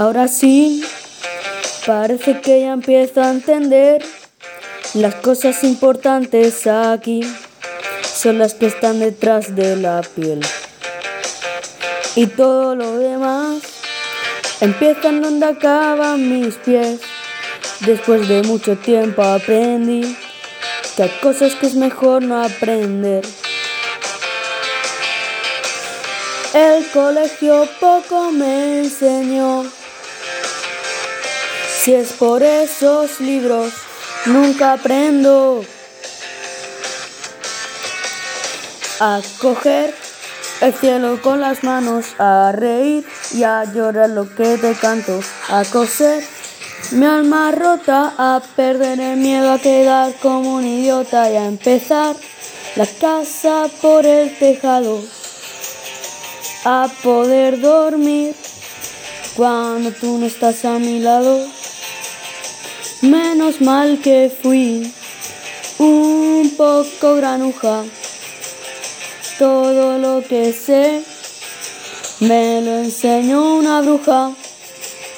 Ahora sí, parece que ya empiezo a entender las cosas importantes aquí son las que están detrás de la piel. Y todo lo demás empieza en donde acaban mis pies. Después de mucho tiempo aprendí que hay cosas que es mejor no aprender. El colegio poco me enseñó. Si es por esos libros, nunca aprendo a coger el cielo con las manos, a reír y a llorar lo que te canto, a coser mi alma rota, a perder el miedo a quedar como un idiota y a empezar la casa por el tejado, a poder dormir cuando tú no estás a mi lado. Menos mal que fui un poco granuja. Todo lo que sé me lo enseñó una bruja.